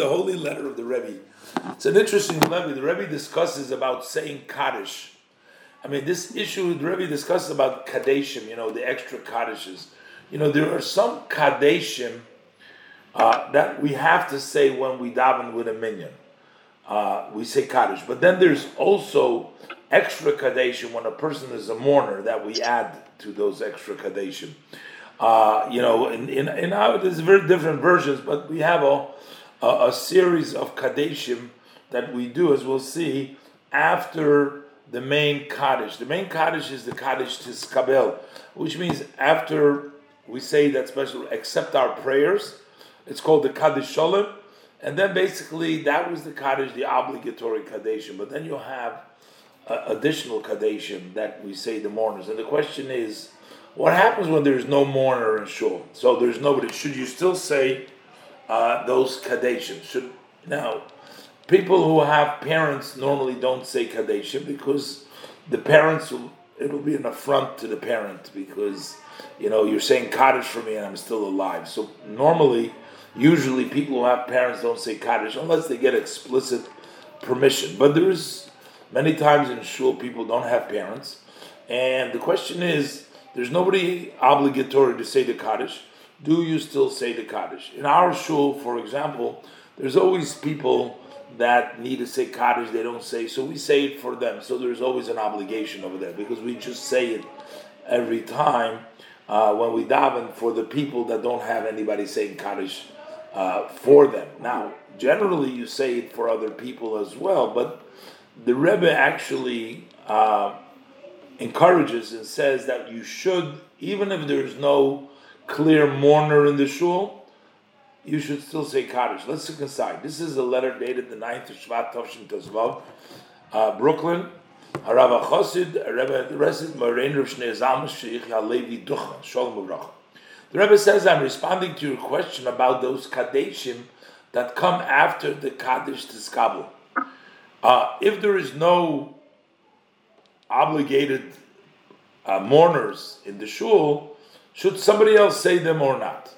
the holy letter of the Rebbe. It's an interesting Rebbe. The Rebbe discusses about saying Kaddish. I mean, this issue the Rebbe discusses about Kadeshim, you know, the extra Kaddishes. You know, there are some Kadeshim uh, that we have to say when we daven with a minyan. Uh, we say Kaddish. But then there's also extra Kadeshim when a person is a mourner that we add to those extra Kadeshim. Uh, you know, in, in, in our, there's very different versions, but we have a, a, a series of Kadeshim that we do, as we'll see, after the main Kaddish. The main Kaddish is the Kaddish Tiskabel, which means after we say that special, accept our prayers, it's called the Kaddish Shalom, and then basically that was the Kaddish, the obligatory Kaddishim. But then you have uh, additional Kaddishim that we say the mourners. And the question is, what happens when there's no mourner in shul? So there's nobody. Should you still say uh, those Kaddishim? Should now people who have parents normally don't say Kadeshim because the parents will, it'll be an affront to the parent because you know you're saying Kaddish for me and I'm still alive. So normally, usually people who have parents don't say Kaddish unless they get explicit permission. But there's many times in shul people don't have parents, and the question is there's nobody obligatory to say the Kaddish. Do you still say the Kaddish? In our shul, for example, there's always people that need to say Kaddish, they don't say, so we say it for them. So there's always an obligation over there because we just say it every time uh, when we daven for the people that don't have anybody saying Kaddish uh, for them. Now, generally you say it for other people as well, but the Rebbe actually uh, encourages and says that you should, even if there's no clear mourner in the shul, you should still say Kaddish. Let's look inside. This is a letter dated the 9th of Shvat Tovshin Tozvav, uh, Brooklyn. Harav Chosid, Rebbe Resid Morein Rav Shnei Zalman Sheikh Halevi Ducha, Shalom Uvracha. The Rebbe says, I'm responding to your question about those Kaddishim that come after the Kaddish Tiskabel. Uh, if there is no obligated uh, mourners in the shul, should somebody else say them or not?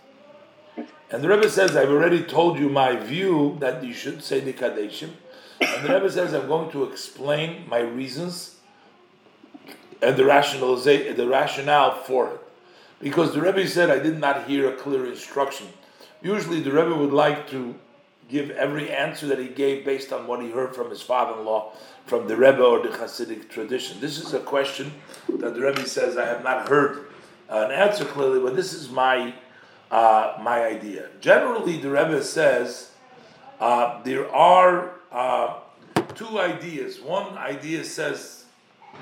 And the Rebbe says, I've already told you my view that you should say the Kadeshim. And the Rebbe says, I'm going to explain my reasons and the rationalization, the rationale for it. Because the Rebbe said, I did not hear a clear instruction. Usually the Rebbe would like to give every answer that he gave based on what he heard from his father-in-law, from the Rebbe or the Hasidic tradition. This is a question that the Rebbe says, I have not heard an answer clearly, but this is my uh, my idea. Generally, the Rebbe says uh, there are uh, two ideas. One idea says,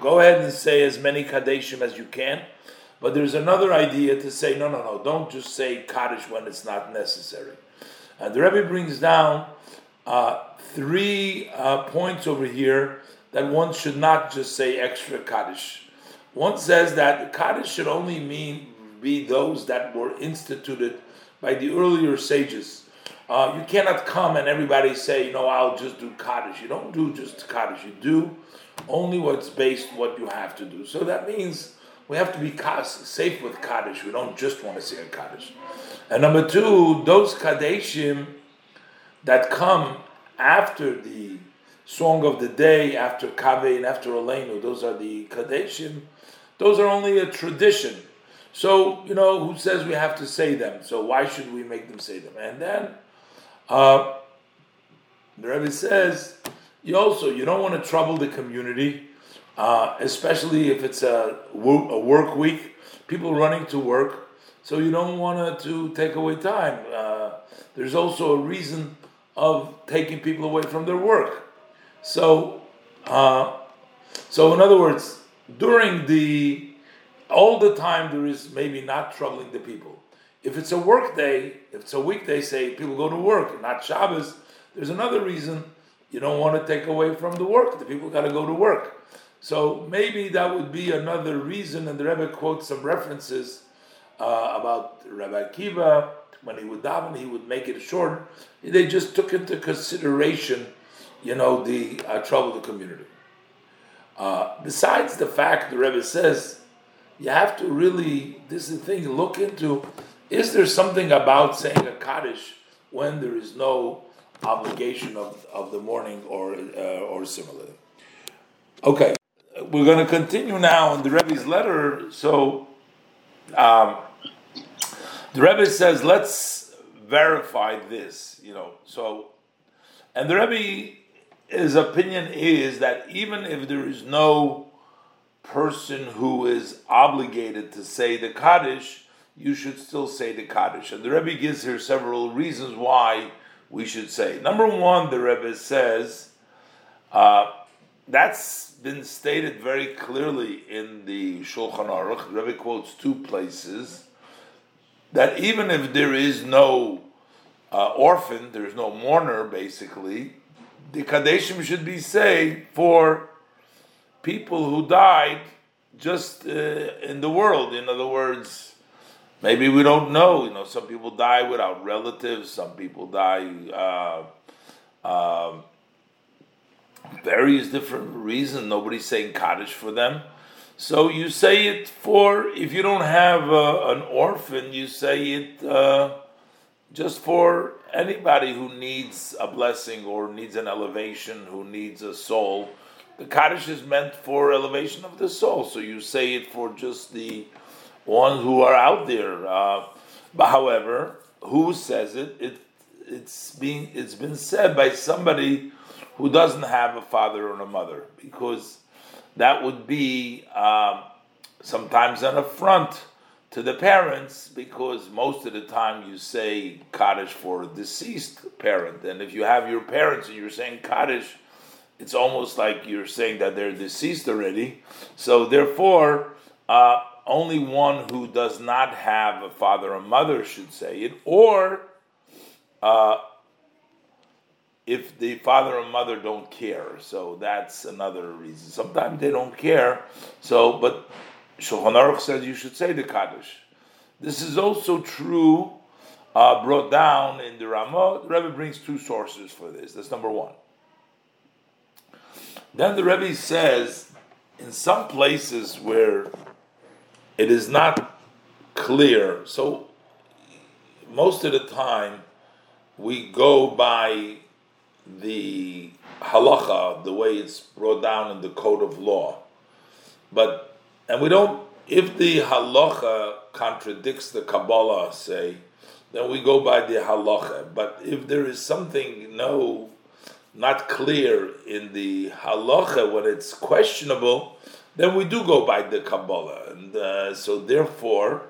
go ahead and say as many Kadeshim as you can. But there's another idea to say, no, no, no, don't just say Kaddish when it's not necessary. And the Rebbe brings down uh, three uh, points over here that one should not just say extra Kaddish. One says that Kaddish should only mean be those that were instituted by the earlier sages. Uh, you cannot come and everybody say, you know, I'll just do Kaddish. You don't do just Kaddish. You do only what's based what you have to do. So that means we have to be safe with Kaddish. We don't just want to say a Kaddish. And number two, those Kaddeshim that come after the song of the day, after Kaveh and after Aleinu, those are the Kaddeshim. Those are only a tradition. So, you know, who says we have to say them? So why should we make them say them? And then uh, the Rebbe says, you also, you don't want to trouble the community, uh, especially if it's a, a work week, people running to work. So you don't want to take away time. Uh, there's also a reason of taking people away from their work. So, uh, so in other words, during the all the time there is maybe not troubling the people. If it's a work day, if it's a weekday, say people go to work, not Shabbos, there's another reason you don't want to take away from the work. The people got to go to work. So maybe that would be another reason, and the Rebbe quotes some references uh, about Rabbi Akiva. When he would daven, he would make it short. They just took into consideration, you know, the uh, trouble of the community. Uh, besides the fact, the Rebbe says you have to really, this is the thing, look into is there something about saying a Kaddish when there is no obligation of, of the morning or uh, or similarly. Okay, we're going to continue now in the Rebbe's letter. So um, the Rebbe says, let's verify this. You know, so and the Rebbe, his opinion is that even if there is no person who is obligated to say the Kaddish, you should still say the Kaddish. And the Rebbe gives here several reasons why we should say. Number one, the Rebbe says, uh, that's been stated very clearly in the Shulchan Aruch. The Rebbe quotes two places that even if there is no uh, orphan, there's no mourner, basically, the Kadeshim should be say for people who died just uh, in the world. In other words, maybe we don't know. You know, some people die without relatives. Some people die uh, uh, various different reasons. Nobody's saying Kaddish for them. So you say it for if you don't have uh, an orphan, you say it uh, just for anybody who needs a blessing or needs an elevation, who needs a soul. The Kaddish is meant for elevation of the soul, so you say it for just the ones who are out there. Uh, but however, who says it? It it's being it's been said by somebody who doesn't have a father or a mother, because that would be um, sometimes an affront to the parents because most of the time you say Kaddish for a deceased parent. And if you have your parents and you're saying Kaddish, it's almost like you're saying that they're deceased already. So therefore, uh, only one who does not have a father or mother should say it, or uh, if the father or mother don't care. So that's another reason. Sometimes they don't care. So, but Shulchan Aruch says you should say the Kaddish. This is also true, uh, brought down in the Ramah. The Rebbe brings two sources for this. That's number one. Then the Rebbe says, in some places where it is not clear, so most of the time we go by the halacha, the way it's brought down in the code of law. But and we don't, if the halacha contradicts the Kabbalah, say, then we go by the halacha. But if there is something no, not clear in the halacha when it's questionable, then we do go by the Kabbalah. And uh, so therefore,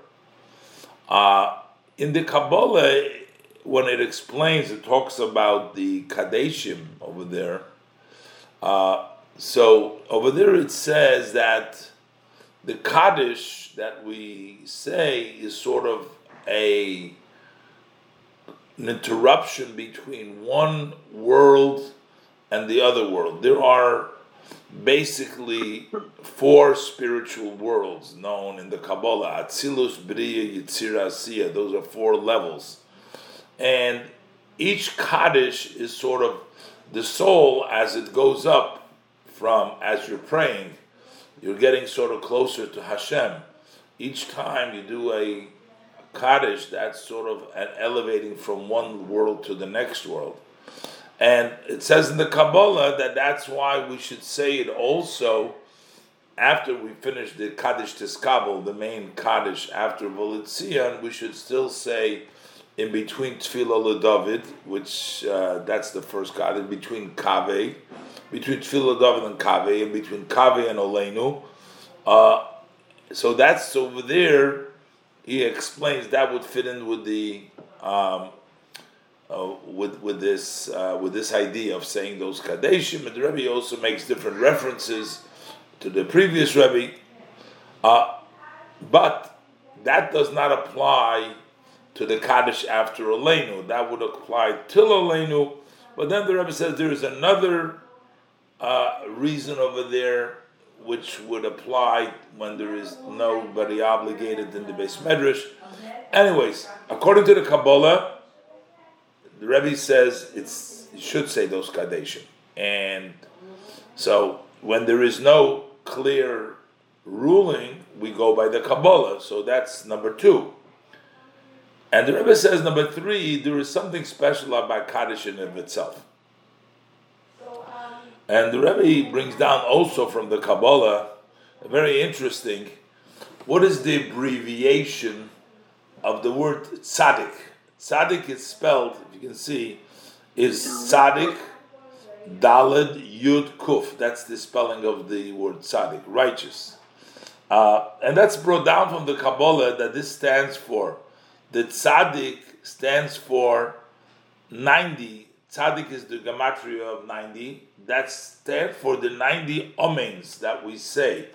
uh, in the Kabbalah, when it explains, it talks about the Kadeshim over there. Uh, so over there it says that the Kaddish that we say is sort of a an interruption between one world and the other world. There are basically four spiritual worlds known in the Kabbalah: Atzilus, Bria, Yitzira, Asiya. Those are four levels, and each Kaddish is sort of the soul as it goes up from as you're praying you're getting sort of closer to Hashem. Each time you do a Kaddish, that's sort of an elevating from one world to the next world. And it says in the Kabbalah that that's why we should say it also after we finish the Kaddish Tiskabel, the main Kaddish after Volitzion, we should still say in between Tfilah David, which uh, that's the first God, in between Kaveh, between Tfilah David and Kaveh, and between Kaveh and Oleinu. Uh, so that's over there. He explains that would fit in with the um, uh, with with this uh, with this idea of saying those kadeshim. And the Rebbe also makes different references to the previous Rebbe, uh, but that does not apply to the kaddish after Oleinu. That would apply till Oleinu. But then the Rebbe says there is another uh, reason over there which would apply when there is nobody obligated in the beis medrash. Anyways, according to the Kabbalah, the Rebbe says it's it should say those kadeshim, and so when there is no clear ruling, we go by the Kabbalah. So that's number two. And the Rebbe says, number three, there is something special about Kaddish in of itself. And the Rebbe brings down also from the Kabbalah, very interesting, what is the abbreviation of the word tzaddik? Tzaddik is spelled, if you can see, is tzaddik, dalad, yud, kuf. That's the spelling of the word tzaddik, righteous. Uh, and that's brought down from the Kabbalah that this stands for. The tzaddik stands for 90. Tzaddik is the gematria of 90. That's stands for the 90 omens that we say.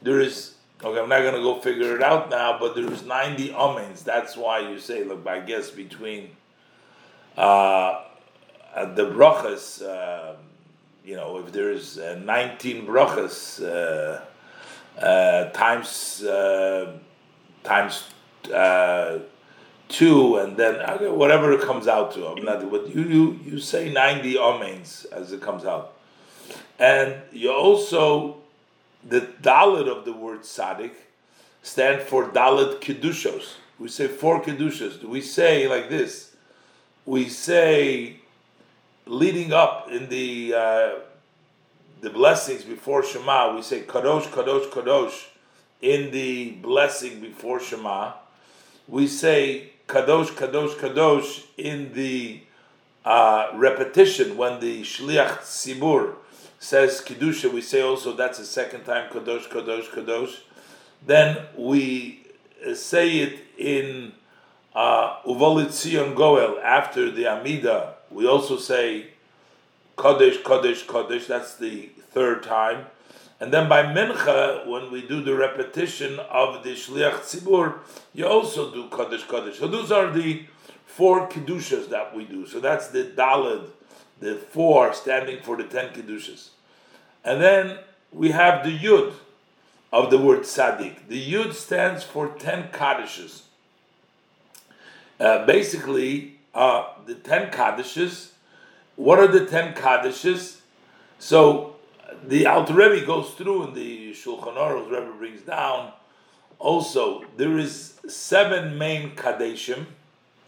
There is, okay, I'm not going to go figure it out now, but there is 90 omens. That's why you say, look, I guess between uh, the brachas, uh, you know, if there's uh, 19 brachas, uh, uh, times uh, times uh, two, and then okay, whatever it comes out to. I'm not, but you you you say ninety amens as it comes out, and you also the dalit of the word tzaddik stand for dalit kedushos. We say four kedushos. We say like this. We say leading up in the uh, the blessings before Shema, we say Kadosh, Kadosh, Kadosh in the blessing before Shema. We say Kadosh, Kadosh, Kadosh in the uh, repetition when the Shliach Tzibur says Kedusha. We say also that's the second time Kadosh, Kadosh, Kadosh. Then we say it in uh, Uvolit Zion Goel after the Amida. We also say Kodesh, Kodesh, Kodesh. That's the third time. And then by Mincha, when we do the repetition of the Shliach Tzibur, you also do Kaddish Kaddish. So those are the four Kedushas that we do. So that's the Dalid, the four standing for the ten Kedushas. And then we have the Yud of the word Tzaddik. The Yud stands for ten Kaddishes. Uh, basically, uh, the ten Kaddishes what are the ten Kaddishes? So the Alter Rebbe goes through and the Shulchan Aruch, Rebbe brings down. Also, there is seven main Kaddishim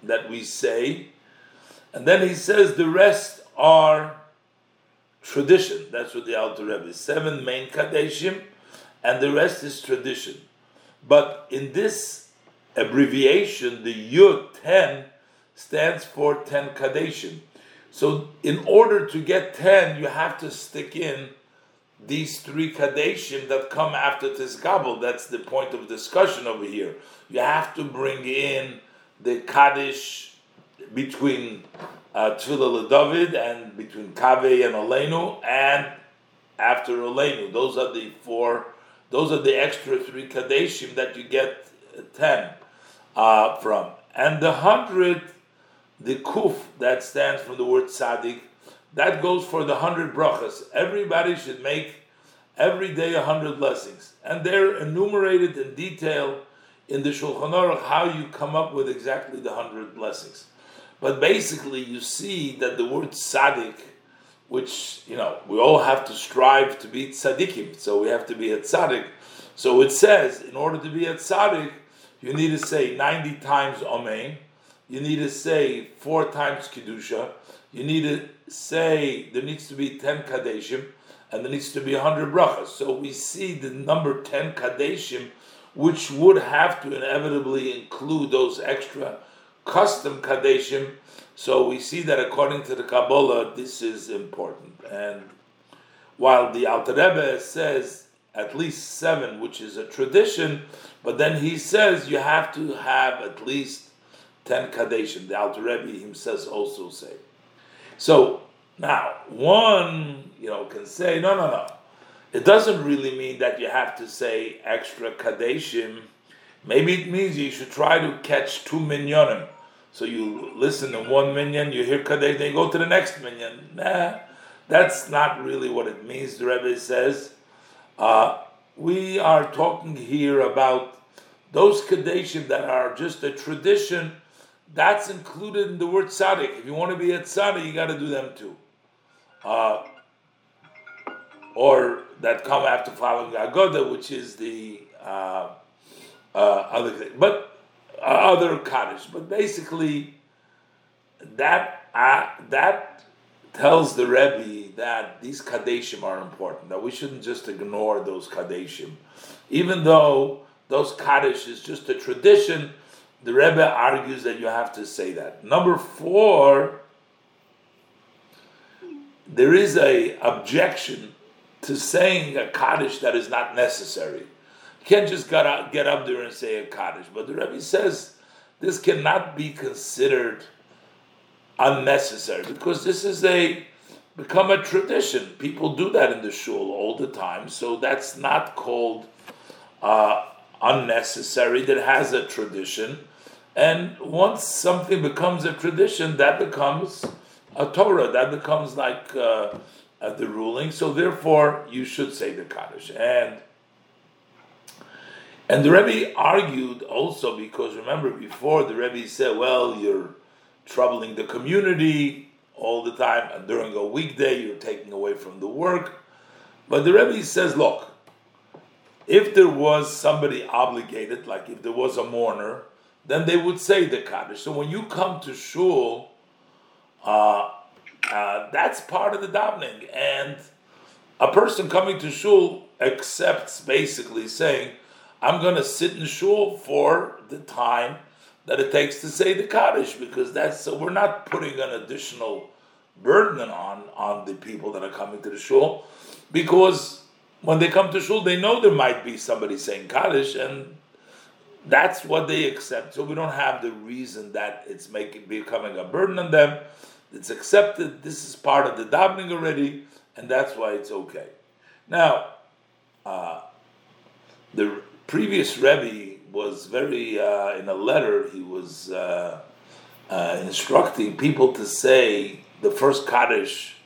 that we say, and then he says the rest are tradition. That's what the Alter Rebbe is. Seven main Kaddishim, and the rest is tradition. But in this abbreviation, the Yud 10 stands for 10 Kaddishim. So, in order to get 10, you have to stick in these three Kadeshim that come after Tiskabel. That's the point of discussion over here. You have to bring in the Kaddish between uh, Tfilah David and between Kaveh and Olenu and after Olenu. Those are the four, those are the extra three Kadeshim that you get 10 uh, from. And the hundred the kuf that stands for the word tzaddik, that goes for the hundred brachas. Everybody should make every day a hundred blessings, and they're enumerated in detail in the Shulchan Aruch how you come up with exactly the hundred blessings. But basically, you see that the word tzaddik, which you know we all have to strive to be tzaddikim, so we have to be a tzaddik. So it says, in order to be a tzaddik, you need to say ninety times Amen you need to say four times Kedusha. You need to say there needs to be 10 Kadeshim and there needs to be 100 brachas. So we see the number 10 Kadeshim, which would have to inevitably include those extra custom Kadeshim. So we see that according to the Kabbalah, this is important. And while the Alter Rebbe says at least seven, which is a tradition, but then he says you have to have at least ten kadeshim. The Alter Rebbe himself also say. So now one you know can say no no no. It doesn't really mean that you have to say extra kadeshim. Maybe it means you should try to catch two minyanim. So you listen to one minyan, you hear kadesh, then you go to the next minyan. Nah, that's not really what it means. The Rebbe says. Uh, we are talking here about those kadeshim that are just a tradition that's included in the word tzaddik. If you want to be a tzaddik, you got to do them too. Uh, or that come after following Agoda, which is the uh, uh, other thing. But other Kaddish. But basically, that uh, that tells the Rebbe that these Kaddeshim are important, that we shouldn't just ignore those Kaddeshim. Even though those Kaddish is just a tradition, the Rebbe argues that you have to say that. Number four, there is a objection to saying a Kaddish that is not necessary. You can't just get up, get up there and say a Kaddish. But the Rebbe says this cannot be considered unnecessary because this is a become a tradition. People do that in the shul all the time, so that's not called uh, unnecessary. That has a tradition, and once something becomes a tradition, that becomes a Torah. That becomes like uh, uh, the ruling. So therefore, you should say the kaddish and. And the Rebbe argued also because remember before the Rebbe said, "Well, you're troubling the community all the time, and during a weekday you're taking away from the work." But the Rebbe says, "Look, if there was somebody obligated, like if there was a mourner, then they would say the kaddish. So when you come to shul, uh, uh, that's part of the davening, and a person coming to shul accepts basically saying, "I'm going to sit in shul for the time that it takes to say the kaddish," because that's so we're not putting an additional burden on on the people that are coming to the shul, because when they come to shul, they know there might be somebody saying kaddish, and that's what they accept. So we don't have the reason that it's making becoming a burden on them. It's accepted. This is part of the davening already, and that's why it's okay. Now, uh, the previous Rebbe was very uh, in a letter. He was uh, uh instructing people to say the first kaddish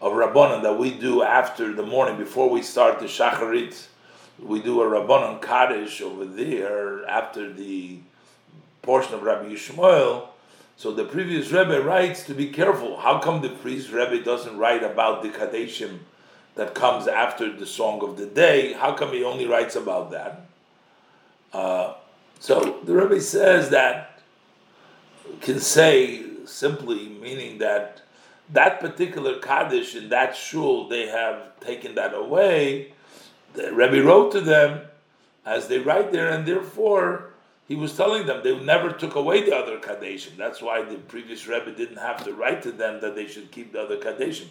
of Rabbanon that we do after the morning before we start the shacharit. We do a Rabbanon kaddish over there after the portion of Rabbi Yishmael so the previous Rebbe writes to be careful. How come the priest Rebbe doesn't write about the Kadeshim that comes after the song of the day? How come he only writes about that? Uh, so the Rebbe says that can say simply meaning that that particular Kaddish in that shul they have taken that away. The Rebbe wrote to them as they write there, and therefore he was telling them they never took away the other Kadeshim. That's why the previous Rebbe didn't have to write to them that they should keep the other Kadeshim.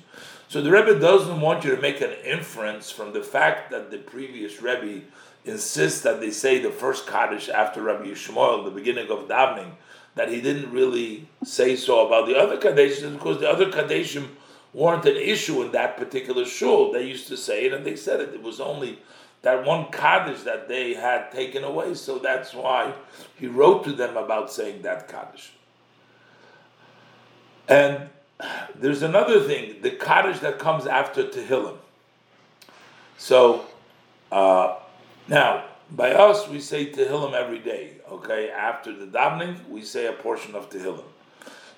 So the Rebbe doesn't want you to make an inference from the fact that the previous Rebbe insists that they say the first Kaddish after Rabbi Yishmael, the beginning of davening, that he didn't really say so about the other Kadeshim because the other Kadeshim weren't an issue in that particular shul. They used to say it and they said it. It was only that one Kaddish that they had taken away. So that's why he wrote to them about saying that Kaddish. And there's another thing, the Kaddish that comes after Tehillim. So uh, now, by us, we say Tehillim every day. Okay, after the davening, we say a portion of Tehillim.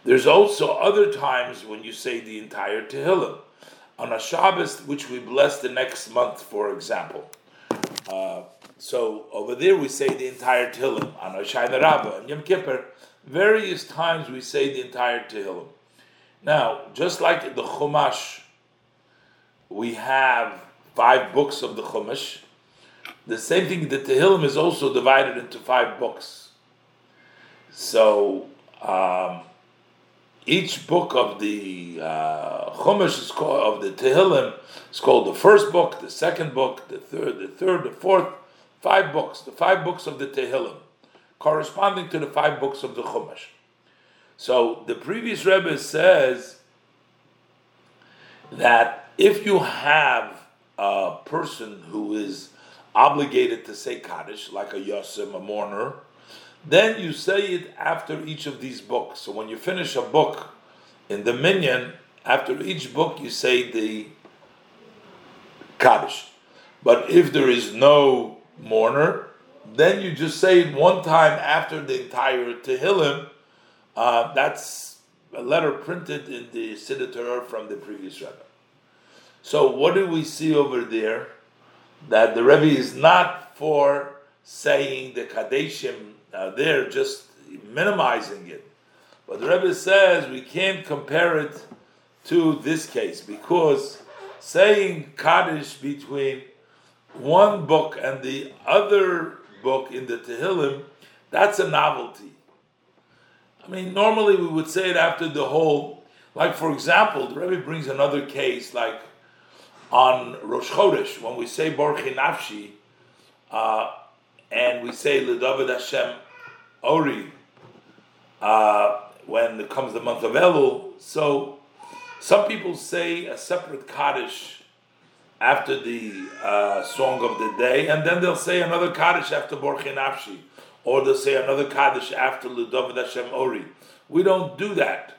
There's also other times when you say the entire Tehillim. On a Shabbos, which we bless the next month, for example. Uh, so over there we say the entire Tehillim on Oshayna Rabbah and Yom Kippur. Various times we say the entire Tehillim. Now, just like the Chumash, we have five books of the Chumash. The same thing, the Tehillim is also divided into five books. So um, each book of the uh, Chumash is called, of the Tehillim is called the first book, the second book, the third, the third, the fourth, five books, the five books of the Tehillim, corresponding to the five books of the Chumash. So the previous Rebbe says that if you have a person who is obligated to say Kaddish, like a Yosim, a mourner, then you say it after each of these books. So when you finish a book in the minyan, after each book you say the Kaddish. But if there is no mourner, then you just say it one time after the entire Tehillim. Uh, that's a letter printed in the Siddur from the previous Rebbe. So what do we see over there? That the Rebbe is not for saying the Kadeshim uh, there just minimizing it. But the Rebbe says we can't compare it to this case because saying Kaddish between one book and the other book in the Tehillim, that's a novelty. I mean, normally we would say it after the whole, like for example, the Rebbe brings another case, like on Rosh Chodesh, when we say Baruch Nafshi, uh, and we say L'David Hashem Ori, uh, when it comes the month of Elul. So some people say a separate Kaddish after the uh, song of the day, and then they'll say another Kaddish after Borche Nafshi, or they'll say another Kaddish after L'David Hashem Ori. We don't do that.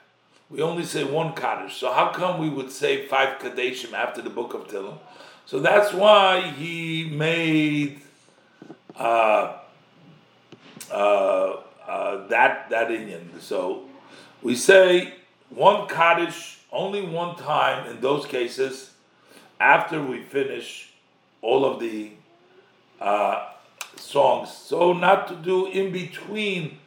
We only say one Kaddish. So how come we would say five Kaddeshim after the book of Tillim? So that's why he made uh, uh, uh, that that Indian. So we say one Kaddish only one time in those cases after we finish all of the uh, songs. So not to do in between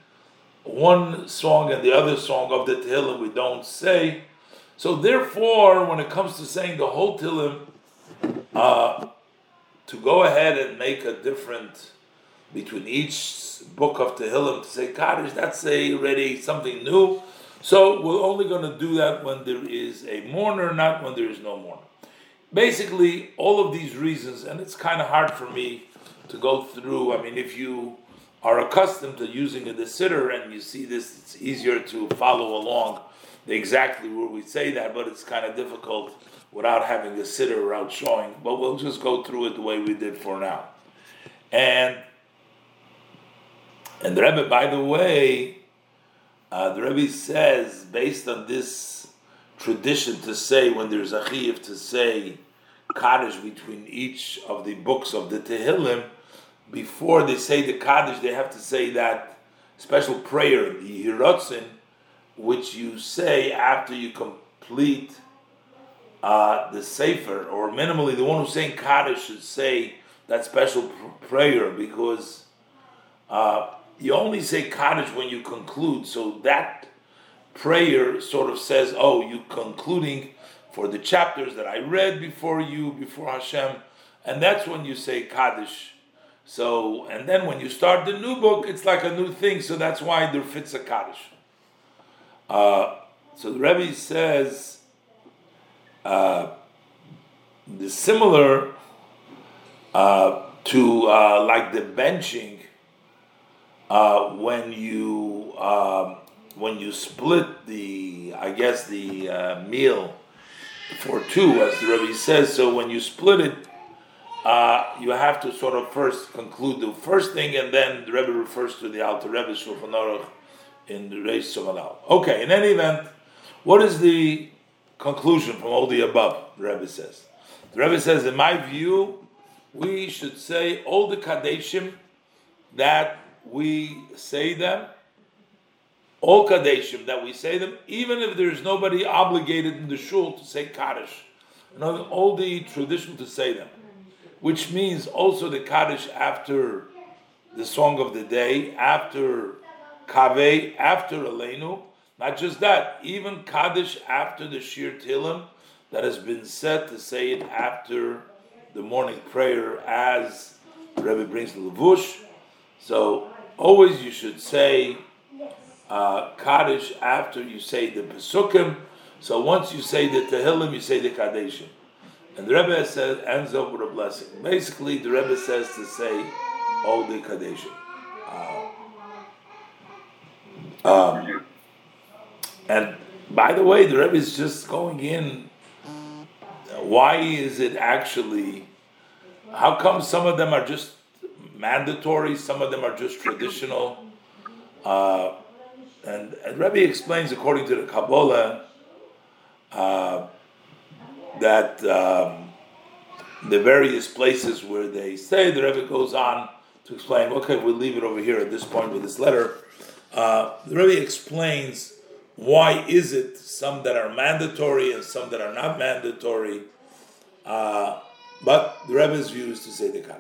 one song and the other song of the Tehillim, we don't say. So therefore, when it comes to saying the whole Tehillim, uh, to go ahead and make a different between each book of Tehillim to say Kaddish, that's already something new. So we're only going to do that when there is a mourner, not when there is no mourner. Basically, all of these reasons, and it's kind of hard for me to go through. I mean, if you are accustomed to using a siddur and you see this, it's easier to follow along exactly where we say that, but it's kind of difficult without having a siddur, without showing. But we'll just go through it the way we did for now. And and the Rebbe, by the way, uh, the Rebbe says, based on this tradition to say, when there's a chiyuv, to say Kaddish between each of the books of the Tehillim, before they say the Kaddish, they have to say that special prayer, the Hirotzin, which you say after you complete uh, the Sefer, or minimally, the one who's saying Kaddish should say that special pr- prayer because. Uh, you only say Kaddish when you conclude, so that prayer sort of says, oh, you concluding for the chapters that I read before you, before Hashem, and that's when you say Kaddish. So, and then when you start the new book, it's like a new thing, so that's why there fits a Kaddish. Uh, so the Rebbe says uh, the similar uh, to uh, like the benching uh, when you um, when you split the I guess the uh, meal for two, as the Rebbe says. So when you split it, uh, you have to sort of first conclude the first thing, and then the Rebbe refers to the Alter Rebbe Shulchan Aruch in the Reish Somalal. Okay, in any event, what is the conclusion from all the above? The Rebbe says. The Rebbe says, in my view, we should say all the Kadeshim that we say them, all Kadeshim, that we say them, even if there's nobody obligated in the shul to say Kaddish. All the tradition to say them, which means also the Kaddish after the song of the day, after Kaveh, after Aleinu. Not just that, even Kaddish after the Shir Tilim that has been said to say it after the morning prayer as Rebbe brings the Levush. So always you should say uh, Kaddish after you say the Pesukim. So once you say the Tehillim, you say the Kaddeshim. And the Rebbe says, ends up with a blessing. Basically, the Rebbe says to say all the Kaddeshim. Uh, um, and by the way, the Rebbe is just going in. Why is it actually? How come some of them are just mandatory, some of them are just traditional. Uh, and, and Rebbe explains, according to the Kabbalah, uh, that um, the various places where they say, the Rebbe goes on to explain, okay, we'll leave it over here at this point with this letter. Uh, the Rebbe explains why is it some that are mandatory and some that are not mandatory. Uh, but the Rebbe's view is to say the Kaddish.